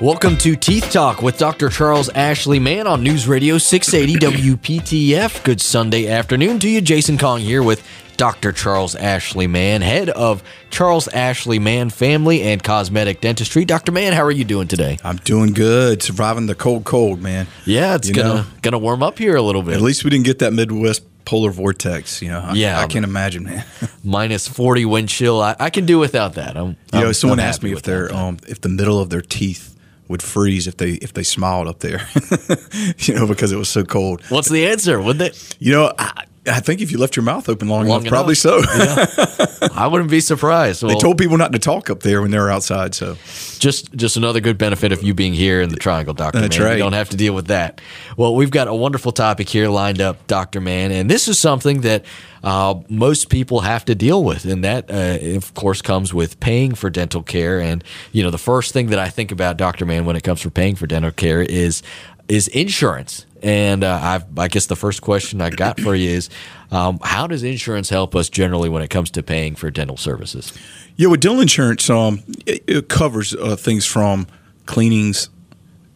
Welcome to Teeth Talk with Dr. Charles Ashley Mann on News Radio 680 WPTF. Good Sunday afternoon to you. Jason Kong here with Dr. Charles Ashley Mann, head of Charles Ashley Mann Family and Cosmetic Dentistry. Dr. Mann, how are you doing today? I'm doing good. Surviving the cold, cold, man. Yeah, it's You gonna know? gonna warm up here a little bit. At least we didn't get that Midwest polar vortex. You know, I, Yeah. I can't imagine, man. Minus 40 wind chill. I, I can do without that. I'm, you know, I'm- someone I'm asked me if their um if the middle of their teeth would freeze if they if they smiled up there. you know, because it was so cold. What's the answer? Would they? You know, I, I think if you left your mouth open long, Long enough, probably enough. so. I wouldn't be surprised. they told people not to talk up there when they were outside. So just just another good benefit of you being here in the Triangle, Doctor That's Mann. You don't have to deal with that. Well, we've got a wonderful topic here lined up, Doctor Mann, and this is something that uh, most people have to deal with, and that, uh, of course, comes with paying for dental care. And you know, the first thing that I think about, Doctor Mann, when it comes for paying for dental care is is insurance. And uh, I guess the first question I got for you is, um, how does insurance help us generally when it comes to paying for dental services? Yeah, with dental insurance, um, it, it covers uh, things from cleanings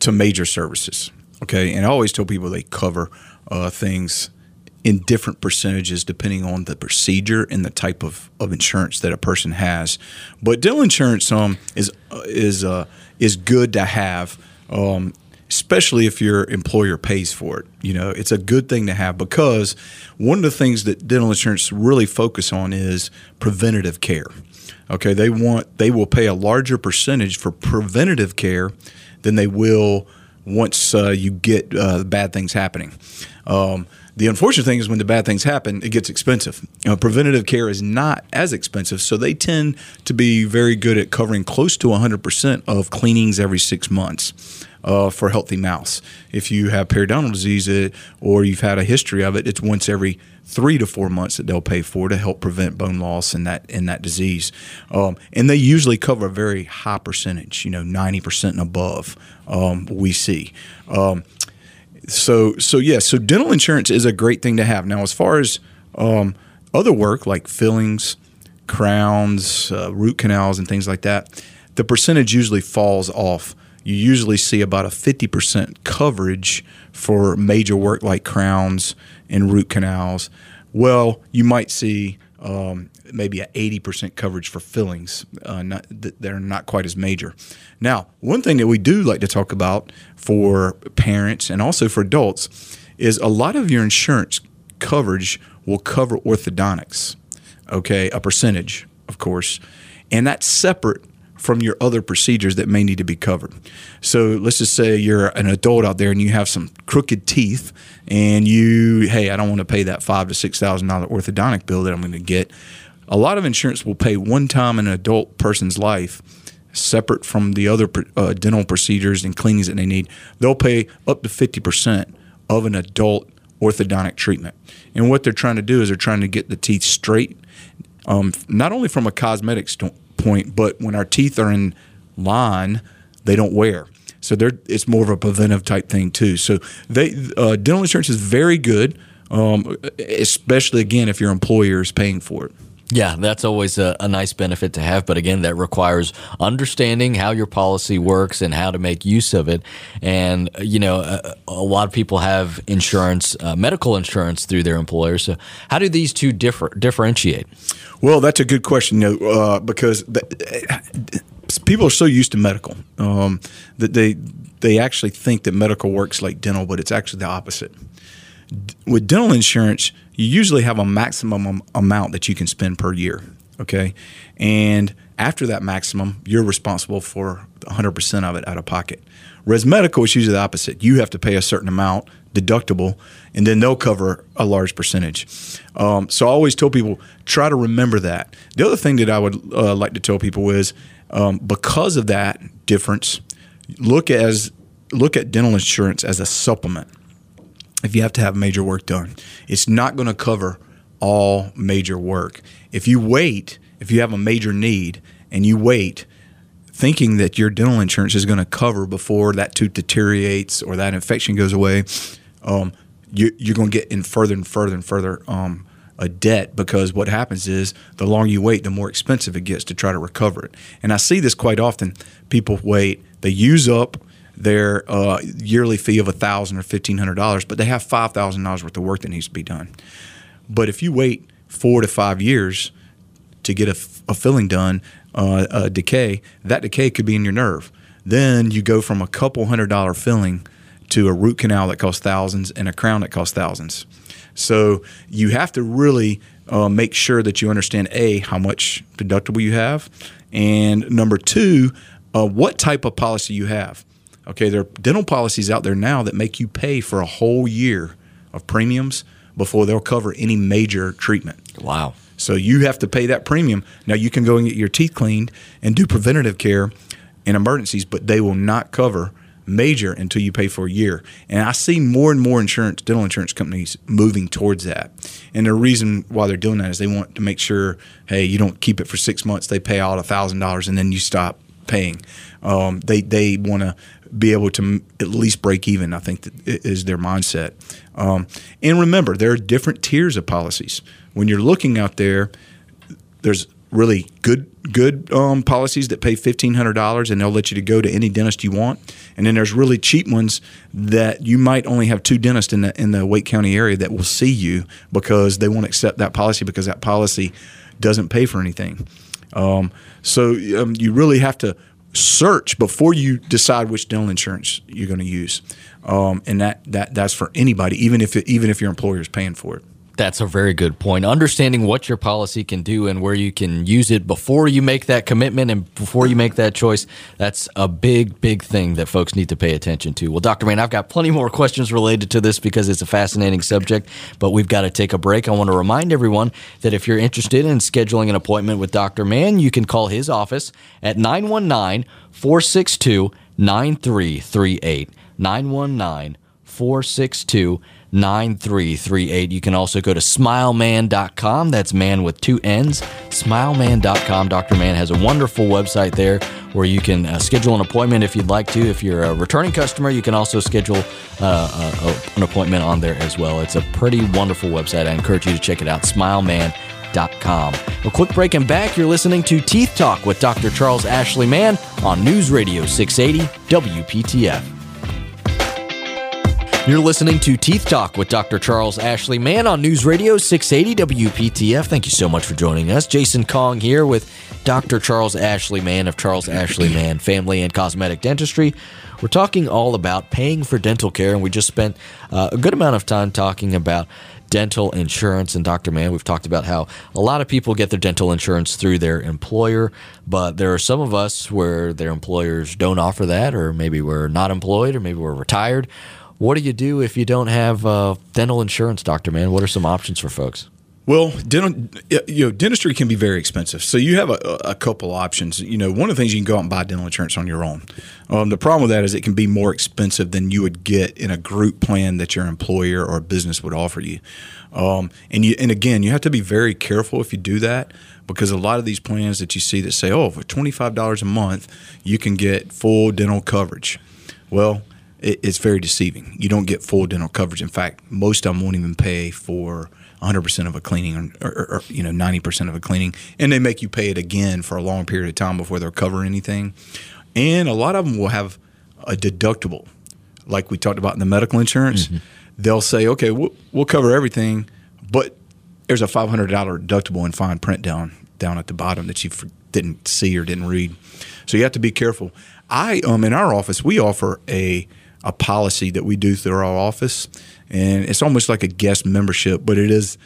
to major services. Okay, and I always tell people they cover uh, things in different percentages depending on the procedure and the type of, of insurance that a person has. But dental insurance um, is uh, is uh, is good to have. Um, especially if your employer pays for it. You know, it's a good thing to have because one of the things that dental insurance really focus on is preventative care. Okay, they want they will pay a larger percentage for preventative care than they will once uh, you get uh, bad things happening. Um, the unfortunate thing is when the bad things happen, it gets expensive. Uh, preventative care is not as expensive, so they tend to be very good at covering close to 100% of cleanings every six months uh, for healthy mouths. If you have periodontal disease it, or you've had a history of it, it's once every three to four months that they'll pay for to help prevent bone loss in that in that disease. Um, and they usually cover a very high percentage, you know, 90% and above. Um, we see. Um, so so yeah, so dental insurance is a great thing to have. Now, as far as um, other work like fillings, crowns, uh, root canals, and things like that, the percentage usually falls off. You usually see about a fifty percent coverage for major work like crowns and root canals. Well, you might see um, maybe a 80% coverage for fillings. Uh, not, they're not quite as major. Now, one thing that we do like to talk about for parents and also for adults is a lot of your insurance coverage will cover orthodontics, okay, a percentage, of course, and that's separate from your other procedures that may need to be covered. So let's just say you're an adult out there and you have some crooked teeth, and you, hey, I don't want to pay that five to six thousand dollar orthodontic bill that I'm going to get. A lot of insurance will pay one time in an adult person's life, separate from the other uh, dental procedures and cleanings that they need. They'll pay up to fifty percent of an adult orthodontic treatment. And what they're trying to do is they're trying to get the teeth straight, um, not only from a cosmetic st- point, but when our teeth are in line, they don't wear. So it's more of a preventive type thing too. So they uh, dental insurance is very good, um, especially again if your employer is paying for it. Yeah, that's always a, a nice benefit to have. But again, that requires understanding how your policy works and how to make use of it. And, you know, a, a lot of people have insurance, uh, medical insurance through their employer. So, how do these two differ, differentiate? Well, that's a good question, uh, because the, people are so used to medical um, that they they actually think that medical works like dental, but it's actually the opposite. With dental insurance, you usually have a maximum amount that you can spend per year. Okay, and after that maximum, you're responsible for 100% of it out of pocket. Whereas medical is usually the opposite. You have to pay a certain amount deductible, and then they'll cover a large percentage. Um, so I always tell people try to remember that. The other thing that I would uh, like to tell people is um, because of that difference, look as look at dental insurance as a supplement. If you have to have major work done, it's not going to cover all major work. If you wait, if you have a major need and you wait, thinking that your dental insurance is going to cover before that tooth deteriorates or that infection goes away, um, you, you're going to get in further and further and further um, a debt because what happens is the longer you wait, the more expensive it gets to try to recover it. And I see this quite often. people wait, they use up their uh, yearly fee of thousand or fifteen hundred dollars, but they have five thousand dollars worth of work that needs to be done. But if you wait four to five years to get a, a filling done, uh, a decay, that decay could be in your nerve. Then you go from a couple hundred dollar filling to a root canal that costs thousands and a crown that costs thousands. So you have to really uh, make sure that you understand a how much deductible you have, and number two, uh, what type of policy you have. Okay, there are dental policies out there now that make you pay for a whole year of premiums before they'll cover any major treatment. Wow. So you have to pay that premium. Now you can go and get your teeth cleaned and do preventative care in emergencies, but they will not cover major until you pay for a year. And I see more and more insurance, dental insurance companies moving towards that. And the reason why they're doing that is they want to make sure, hey, you don't keep it for six months. They pay out a thousand dollars and then you stop paying. Um, they they want to be able to at least break even. I think that is their mindset. Um, and remember, there are different tiers of policies. When you're looking out there, there's really good good um, policies that pay fifteen hundred dollars and they'll let you to go to any dentist you want. And then there's really cheap ones that you might only have two dentists in the in the Wake County area that will see you because they won't accept that policy because that policy doesn't pay for anything. Um, so um, you really have to search before you decide which dental insurance you're going to use, um, and that, that that's for anybody, even if it, even if your employer is paying for it. That's a very good point. Understanding what your policy can do and where you can use it before you make that commitment and before you make that choice, that's a big, big thing that folks need to pay attention to. Well, Dr. Mann, I've got plenty more questions related to this because it's a fascinating subject, but we've got to take a break. I want to remind everyone that if you're interested in scheduling an appointment with Dr. Mann, you can call his office at 919 462 9338. 919 462 9338. You can also go to smileman.com. That's man with two N's. Smileman.com. Dr. Mann has a wonderful website there where you can uh, schedule an appointment if you'd like to. If you're a returning customer, you can also schedule uh, uh, an appointment on there as well. It's a pretty wonderful website. I encourage you to check it out. Smileman.com. A quick break and back. You're listening to Teeth Talk with Dr. Charles Ashley Mann on News Radio 680 WPTF. You're listening to Teeth Talk with Dr. Charles Ashley Mann on News Radio 680 WPTF. Thank you so much for joining us. Jason Kong here with Dr. Charles Ashley Mann of Charles Ashley Mann Family and Cosmetic Dentistry. We're talking all about paying for dental care, and we just spent uh, a good amount of time talking about dental insurance. And Dr. Mann, we've talked about how a lot of people get their dental insurance through their employer, but there are some of us where their employers don't offer that, or maybe we're not employed, or maybe we're retired what do you do if you don't have uh, dental insurance, Doctor Mann? What are some options for folks? Well, dental, you know, dentistry can be very expensive. So you have a, a, couple options. You know, one of the things you can go out and buy dental insurance on your own. Um, the problem with that is it can be more expensive than you would get in a group plan that your employer or business would offer you. Um, and you, and again, you have to be very careful if you do that because a lot of these plans that you see that say, oh, for twenty five dollars a month, you can get full dental coverage. Well, it, it's very deceiving. You don't get full dental coverage. In fact, most of them won't even pay for 100% of a cleaning or, or, or, you know 90% of a cleaning and they make you pay it again for a long period of time before they'll cover anything and a lot of them will have a deductible like we talked about in the medical insurance mm-hmm. they'll say okay we'll, we'll cover everything but there's a $500 deductible in fine print down down at the bottom that you didn't see or didn't read so you have to be careful i um in our office we offer a a policy that we do through our office, and it's almost like a guest membership, but it is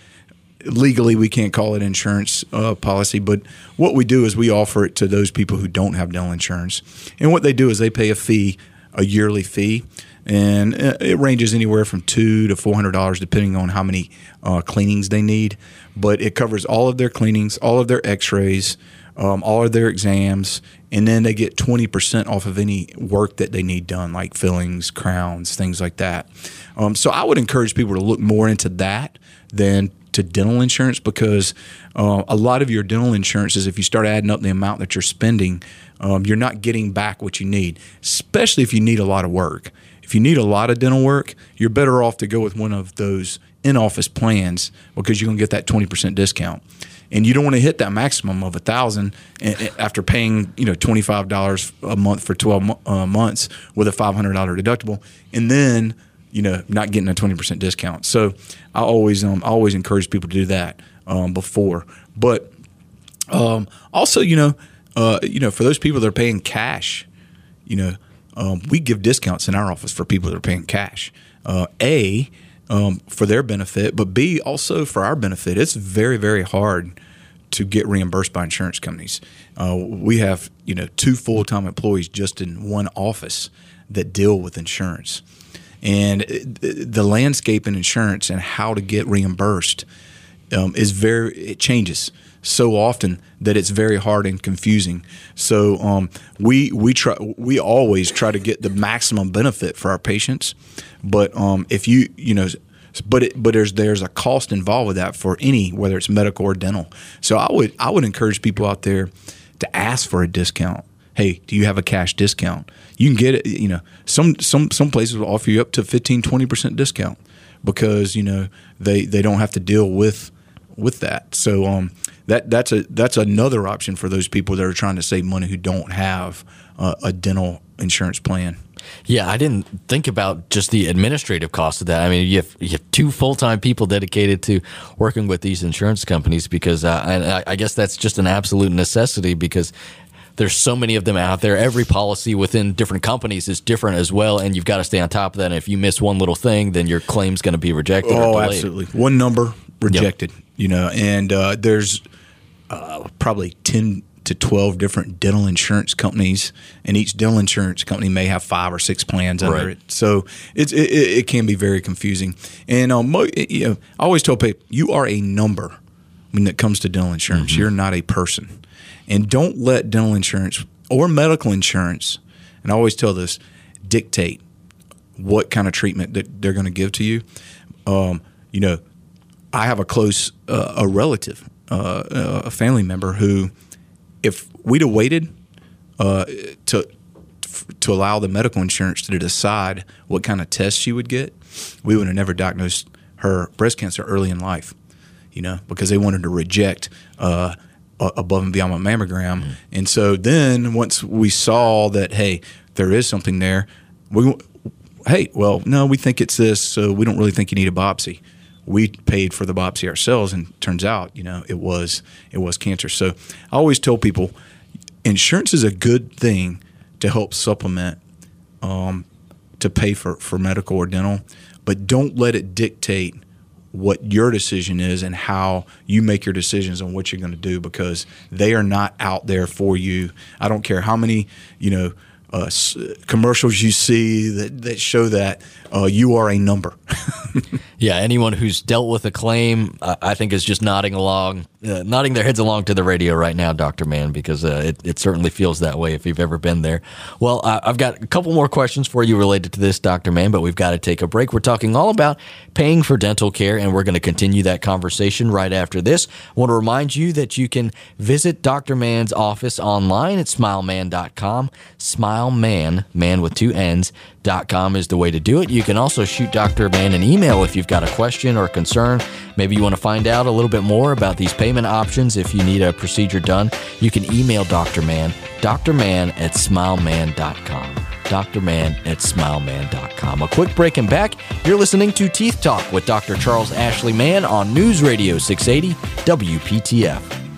legally we can't call it insurance uh, policy. But what we do is we offer it to those people who don't have dental insurance, and what they do is they pay a fee, a yearly fee. And uh, it ranges anywhere from two to four hundred dollars, depending on how many uh, cleanings they need. But it covers all of their cleanings, all of their X-rays, um, all of their exams, and then they get 20% off of any work that they need done, like fillings, crowns, things like that. Um, so I would encourage people to look more into that than to dental insurance because uh, a lot of your dental insurances, if you start adding up the amount that you're spending, um, you're not getting back what you need, especially if you need a lot of work. If you need a lot of dental work, you're better off to go with one of those in office plans because you're going to get that 20% discount. And you don't want to hit that maximum of a thousand after paying you know twenty five dollars a month for twelve uh, months with a five hundred dollar deductible, and then you know not getting a twenty percent discount. So I always um, always encourage people to do that um, before, but um, also you know uh, you know for those people that are paying cash, you know um, we give discounts in our office for people that are paying cash. Uh, a um, for their benefit, but B also for our benefit. It's very very hard to get reimbursed by insurance companies. Uh, we have you know two full time employees just in one office that deal with insurance, and the landscape in insurance and how to get reimbursed um, is very it changes so often that it's very hard and confusing. So um, we we try we always try to get the maximum benefit for our patients, but um, if you you know but it, but there's there's a cost involved with that for any whether it's medical or dental. So I would I would encourage people out there to ask for a discount. Hey, do you have a cash discount? You can get it. You know, some some some places will offer you up to 15, 20 percent discount because you know they they don't have to deal with with that. So um, that that's a that's another option for those people that are trying to save money who don't have uh, a dental insurance plan. Yeah, I didn't think about just the administrative cost of that. I mean, you have, you have two full time people dedicated to working with these insurance companies because uh, I, I guess that's just an absolute necessity because there's so many of them out there. Every policy within different companies is different as well, and you've got to stay on top of that. And if you miss one little thing, then your claim's going to be rejected. Oh, absolutely. One number rejected. Yep. You know, and uh, there's uh, probably ten to 12 different dental insurance companies, and each dental insurance company may have five or six plans under right. it. So it's, it, it, can be very confusing. And um, you know, I always tell people, you are a number when it comes to dental insurance. Mm-hmm. You're not a person. And don't let dental insurance or medical insurance, and I always tell this, dictate what kind of treatment that they're going to give to you. Um, you know, I have a close uh, a relative, uh, a family member who – if we'd have waited uh, to to allow the medical insurance to decide what kind of test she would get, we would have never diagnosed her breast cancer early in life. You know, because they wanted to reject uh, above and beyond a mammogram, mm-hmm. and so then once we saw that, hey, there is something there, we, hey, well, no, we think it's this, so we don't really think you need a biopsy we paid for the biopsy ourselves, and turns out, you know, it was it was cancer. So I always tell people, insurance is a good thing to help supplement um, to pay for for medical or dental, but don't let it dictate what your decision is and how you make your decisions on what you're going to do because they are not out there for you. I don't care how many, you know, uh, commercials you see that, that show that uh, you are a number. yeah, anyone who's dealt with a claim, I think, is just nodding along, uh, nodding their heads along to the radio right now, Doctor Mann, because uh, it, it certainly feels that way if you've ever been there. Well, I've got a couple more questions for you related to this, Doctor Mann, but we've got to take a break. We're talking all about paying for dental care, and we're going to continue that conversation right after this. I want to remind you that you can visit Dr. Mann's office online at smileman.com. Smile smileman, man with two N's, com is the way to do it. You can also shoot Dr. Mann an email if you've got a question or concern. Maybe you want to find out a little bit more about these payment options if you need a procedure done. You can email Dr. Mann, drman at smileman.com. Dr. Mann at smileman.com. A quick break and back. You're listening to Teeth Talk with Dr. Charles Ashley Mann on News Radio 680 WPTF.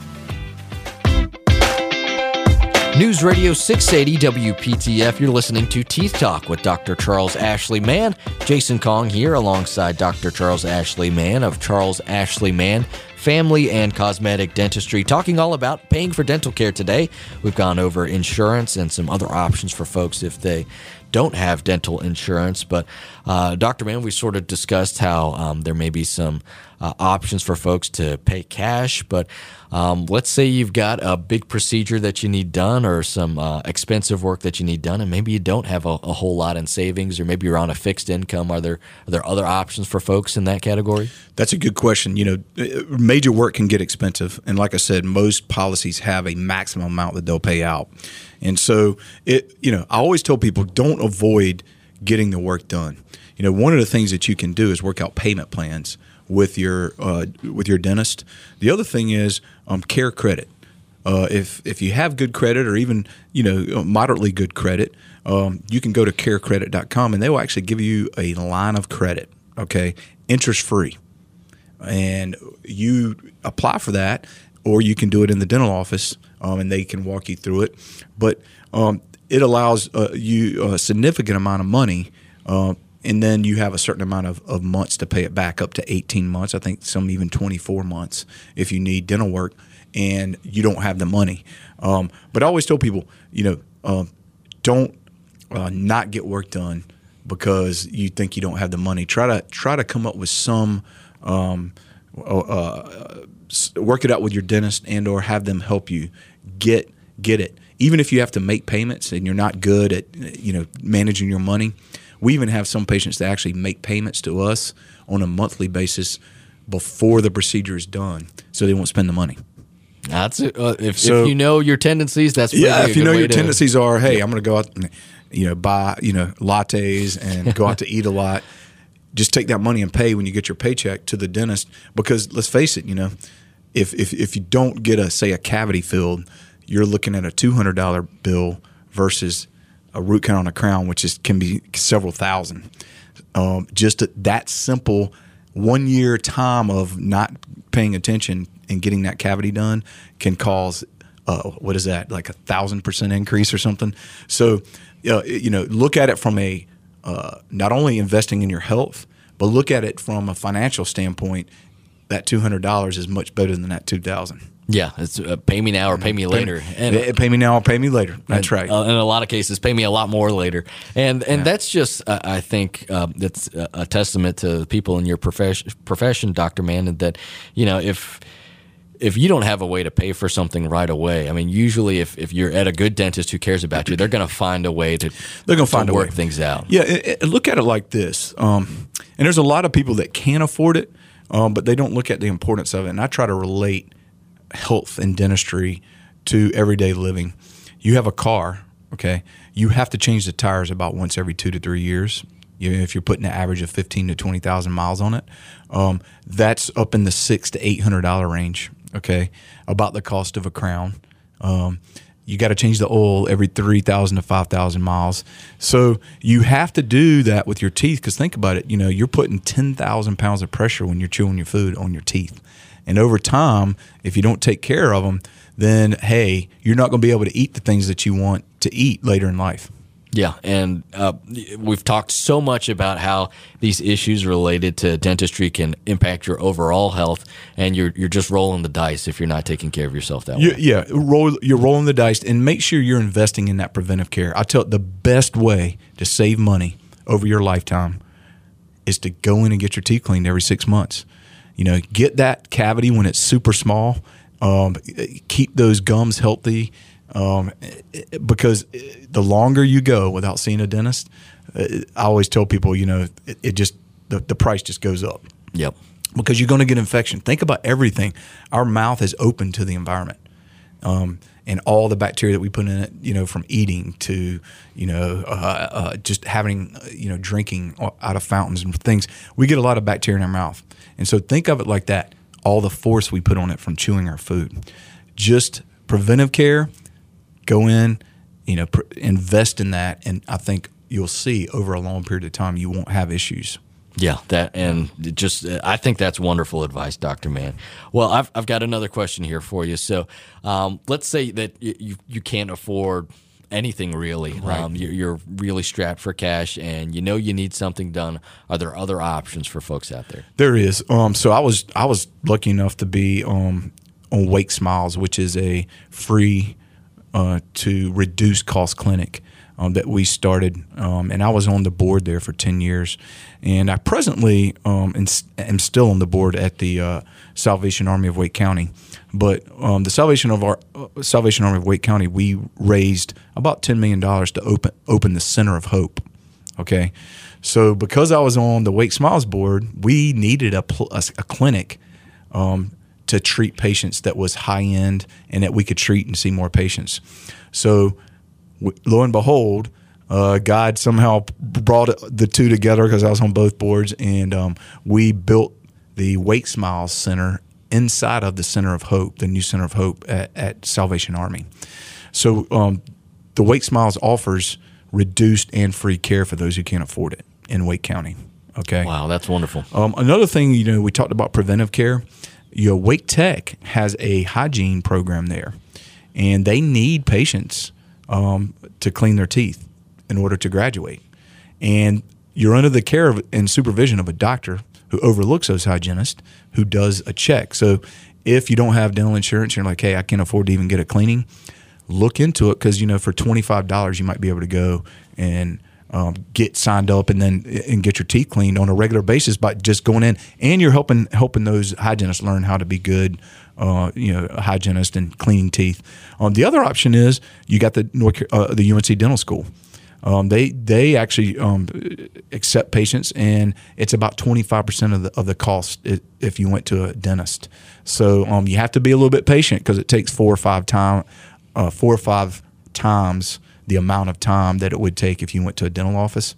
News Radio 680 WPTF. You're listening to Teeth Talk with Dr. Charles Ashley Mann. Jason Kong here alongside Dr. Charles Ashley Mann of Charles Ashley Mann Family and Cosmetic Dentistry, talking all about paying for dental care today. We've gone over insurance and some other options for folks if they don't have dental insurance. But uh, Dr. Mann, we sort of discussed how um, there may be some uh, options for folks to pay cash. But um, let's say you've got a big procedure that you need done or some uh, expensive work that you need done, and maybe you don't have a, a, whole lot in savings, or maybe you're on a fixed income. Are there are there other options for folks in that category? That's a good question. You know, uh, major work can get expensive, and like I said, most policies have a maximum amount that they'll pay out, and so it. You know, I always tell people don't avoid getting the work done. You know, one of the things that you can do is work out payment plans with your uh, with your dentist. The other thing is um, care credit. Uh, if if you have good credit or even you know moderately good credit, um, you can go to carecredit.com and they will actually give you a line of credit. Okay, interest free, and you apply for that, or you can do it in the dental office, um, and they can walk you through it. But um, it allows uh, you a significant amount of money. Uh, and then you have a certain amount of, of months to pay it back up to 18 months i think some even 24 months if you need dental work and you don't have the money. Um, but I always tell people, you know, uh, don't uh, not get work done because you think you don't have the money. Try to try to come up with some. Um, uh, uh work it out with your dentist and or have them help you get get it even if you have to make payments and you're not good at you know managing your money we even have some patients that actually make payments to us on a monthly basis before the procedure is done so they won't spend the money that's it. Uh, if, so, if you know your tendencies, that's yeah. If you know your to, tendencies are, hey, I'm going to go out, and, you know, buy you know lattes and go out to eat a lot. Just take that money and pay when you get your paycheck to the dentist because let's face it, you know, if if if you don't get a say a cavity filled, you're looking at a two hundred dollar bill versus a root canal on a crown, which is can be several thousand. Um, just that simple one year time of not paying attention and getting that cavity done can cause uh, what is that like a thousand percent increase or something. So uh, you know, look at it from a uh, not only investing in your health, but look at it from a financial standpoint. That two hundred dollars is much better than that two thousand. Yeah, it's uh, pay me now or pay me later. Pay, and pay me now or pay me later. That's and, right. Uh, in a lot of cases, pay me a lot more later. And and yeah. that's just uh, I think uh, that's a testament to the people in your profession, profession, Doctor Mann, that you know if if you don't have a way to pay for something right away, I mean, usually if, if you're at a good dentist who cares about you, they're going to find a way to they're going to find work way. things out. Yeah, it, it, look at it like this. Um, and there's a lot of people that can't afford it, um, but they don't look at the importance of it. And I try to relate health and dentistry to everyday living. You have a car, okay? You have to change the tires about once every two to three years. If you're putting an average of fifteen to twenty thousand miles on it, um, that's up in the six to eight hundred dollar range. Okay, about the cost of a crown. Um, you got to change the oil every 3,000 to 5,000 miles. So you have to do that with your teeth because think about it. You know, you're putting 10,000 pounds of pressure when you're chewing your food on your teeth. And over time, if you don't take care of them, then hey, you're not going to be able to eat the things that you want to eat later in life. Yeah, and uh, we've talked so much about how these issues related to dentistry can impact your overall health, and you're you're just rolling the dice if you're not taking care of yourself that you, way. Yeah, roll, you're rolling the dice, and make sure you're investing in that preventive care. I tell the best way to save money over your lifetime is to go in and get your teeth cleaned every six months. You know, get that cavity when it's super small. Um, keep those gums healthy um, because the longer you go without seeing a dentist, uh, I always tell people, you know, it, it just the, the price just goes up. Yep. Because you're going to get infection. Think about everything. Our mouth is open to the environment. Um, and all the bacteria that we put in it, you know, from eating to, you know, uh, uh, just having, you know, drinking out of fountains and things, we get a lot of bacteria in our mouth. And so think of it like that all the force we put on it from chewing our food. Just preventive care, go in, you know, pr- invest in that. And I think you'll see over a long period of time, you won't have issues. Yeah, that and just I think that's wonderful advice, Doctor Mann. Well, I've I've got another question here for you. So, um, let's say that you you can't afford anything really. Right. Um, you're, you're, really strapped for cash, and you know you need something done. Are there other options for folks out there? There is. Um, so I was I was lucky enough to be um, on Wake Smiles, which is a free uh, to reduce cost clinic um, that we started, um, and I was on the board there for ten years, and I presently um, am still on the board at the uh, Salvation Army of Wake County. But um, the Salvation of our uh, Salvation Army of Wake County, we raised about ten million dollars to open open the Center of Hope. Okay, so because I was on the Wake Smiles board, we needed a pl- a, a, clinic um, to treat patients that was high end and that we could treat and see more patients. So lo and behold, uh, God somehow brought the two together because I was on both boards, and um, we built the Wake Smiles Center inside of the Center of Hope, the new Center of Hope at, at Salvation Army. So um, the Wake Smiles offers reduced and free care for those who can't afford it in Wake County. Okay. Wow, that's wonderful. Um, another thing, you know, we talked about preventive care. You know, Wake Tech has a hygiene program there, and they need patients um, to clean their teeth in order to graduate. And you're under the care of, and supervision of a doctor who overlooks those hygienists who does a check. So if you don't have dental insurance, you're like, hey, I can't afford to even get a cleaning. Look into it because you know for twenty five dollars you might be able to go and um, get signed up and then and get your teeth cleaned on a regular basis by just going in, and you're helping helping those hygienists learn how to be good, uh, you know, hygienist and cleaning teeth. Um, the other option is you got the North, uh, the UNC Dental School. Um, they they actually um, accept patients, and it's about twenty five percent of the of the cost if you went to a dentist. So um, you have to be a little bit patient because it takes four or five time, uh, four or five times the amount of time that it would take if you went to a dental office.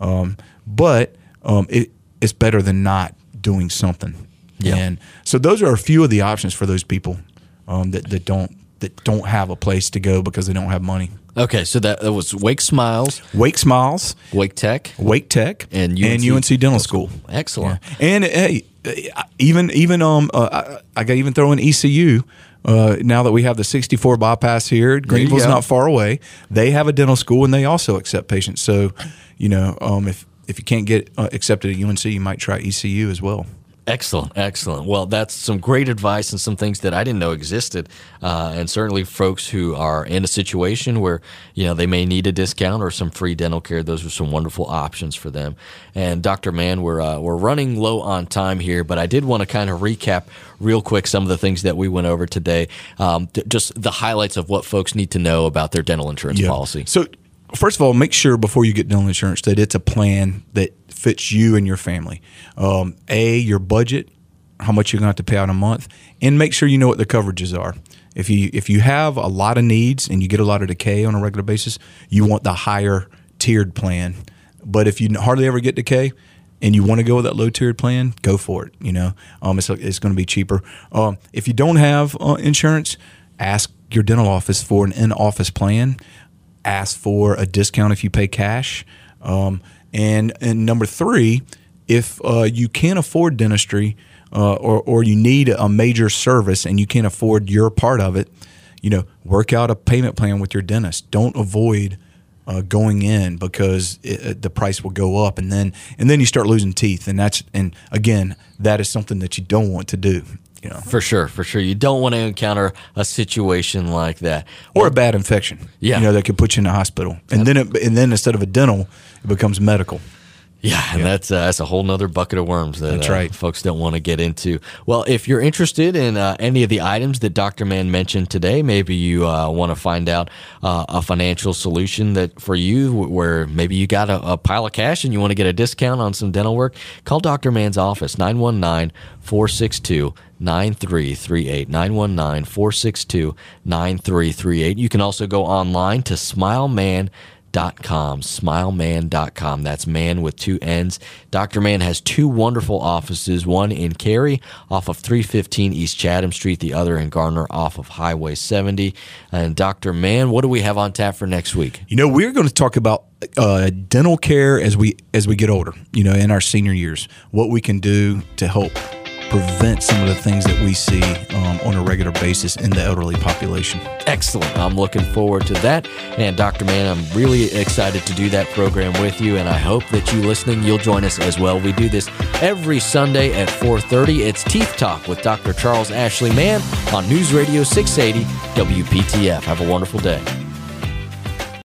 Um, but um, it, it's better than not doing something. Yeah. And so those are a few of the options for those people um, that, that don't that don't have a place to go because they don't have money. Okay, so that, that was Wake Smiles, Wake Smiles, Wake Tech, Wake Tech, And and UNC UNC, Dental School. Excellent. Yeah. And hey, even even um, uh, I, I got even throw in ECU. Uh, now that we have the 64 bypass here, Greenville's not far away. They have a dental school and they also accept patients. So, you know, um, if if you can't get uh, accepted at UNC, you might try ECU as well. Excellent, excellent. Well, that's some great advice and some things that I didn't know existed, uh, and certainly folks who are in a situation where you know they may need a discount or some free dental care. Those are some wonderful options for them. And Dr. Mann, we're uh, we're running low on time here, but I did want to kind of recap real quick some of the things that we went over today. Um, th- just the highlights of what folks need to know about their dental insurance policy. So, first of all, make sure before you get dental insurance that it's a plan that fits you and your family. Um, a, your budget, how much you're going to have to pay out a month, and make sure you know what the coverages are. If you if you have a lot of needs and you get a lot of decay on a regular basis, you want the higher tiered plan. But if you hardly ever get decay, and you want to go with that low tiered plan, go for it. You know, um, it's it's going to be cheaper. Um, if you don't have uh, insurance, ask your dental office for an in office plan. Ask for a discount if you pay cash. Um, and and number three, if uh, you can't afford dentistry uh, or or you need a major service and you can't afford your part of it, you know, work out a payment plan with your dentist. Don't avoid uh, going in because it, the price will go up, and then and then you start losing teeth, and that's and again that is something that you don't want to do. You know, For sure, for sure. You don't want to encounter a situation like that. or a bad infection. Yeah. you know that could put you in the hospital, and then it, and then instead of a dental, it becomes medical. Yeah, and that's uh, that's a whole nother bucket of worms that That's uh, folks don't want to get into. Well, if you're interested in uh, any of the items that Dr. Mann mentioned today, maybe you uh, want to find out uh, a financial solution that for you, where maybe you got a, a pile of cash and you want to get a discount on some dental work, call Dr. Mann's office 919 462 9338 919 462 9338. You can also go online to smileman.com smileman.com that's man with two n's dr Mann has two wonderful offices one in cary off of 315 east chatham street the other in garner off of highway 70 and dr Mann what do we have on tap for next week You know, we're going to talk about uh, dental care as we as we get older. You know, in our senior years, what we can do to help prevent some of the things that we see um, on a regular basis in the elderly population. excellent. I'm looking forward to that. And dr Mann i'm really excited to do that program with you and i hope that you listening you'll join us as well. We do this every sunday at 4.30 it's teeth talk with dr charles ashley mann on news radio 680 wptf have a wonderful day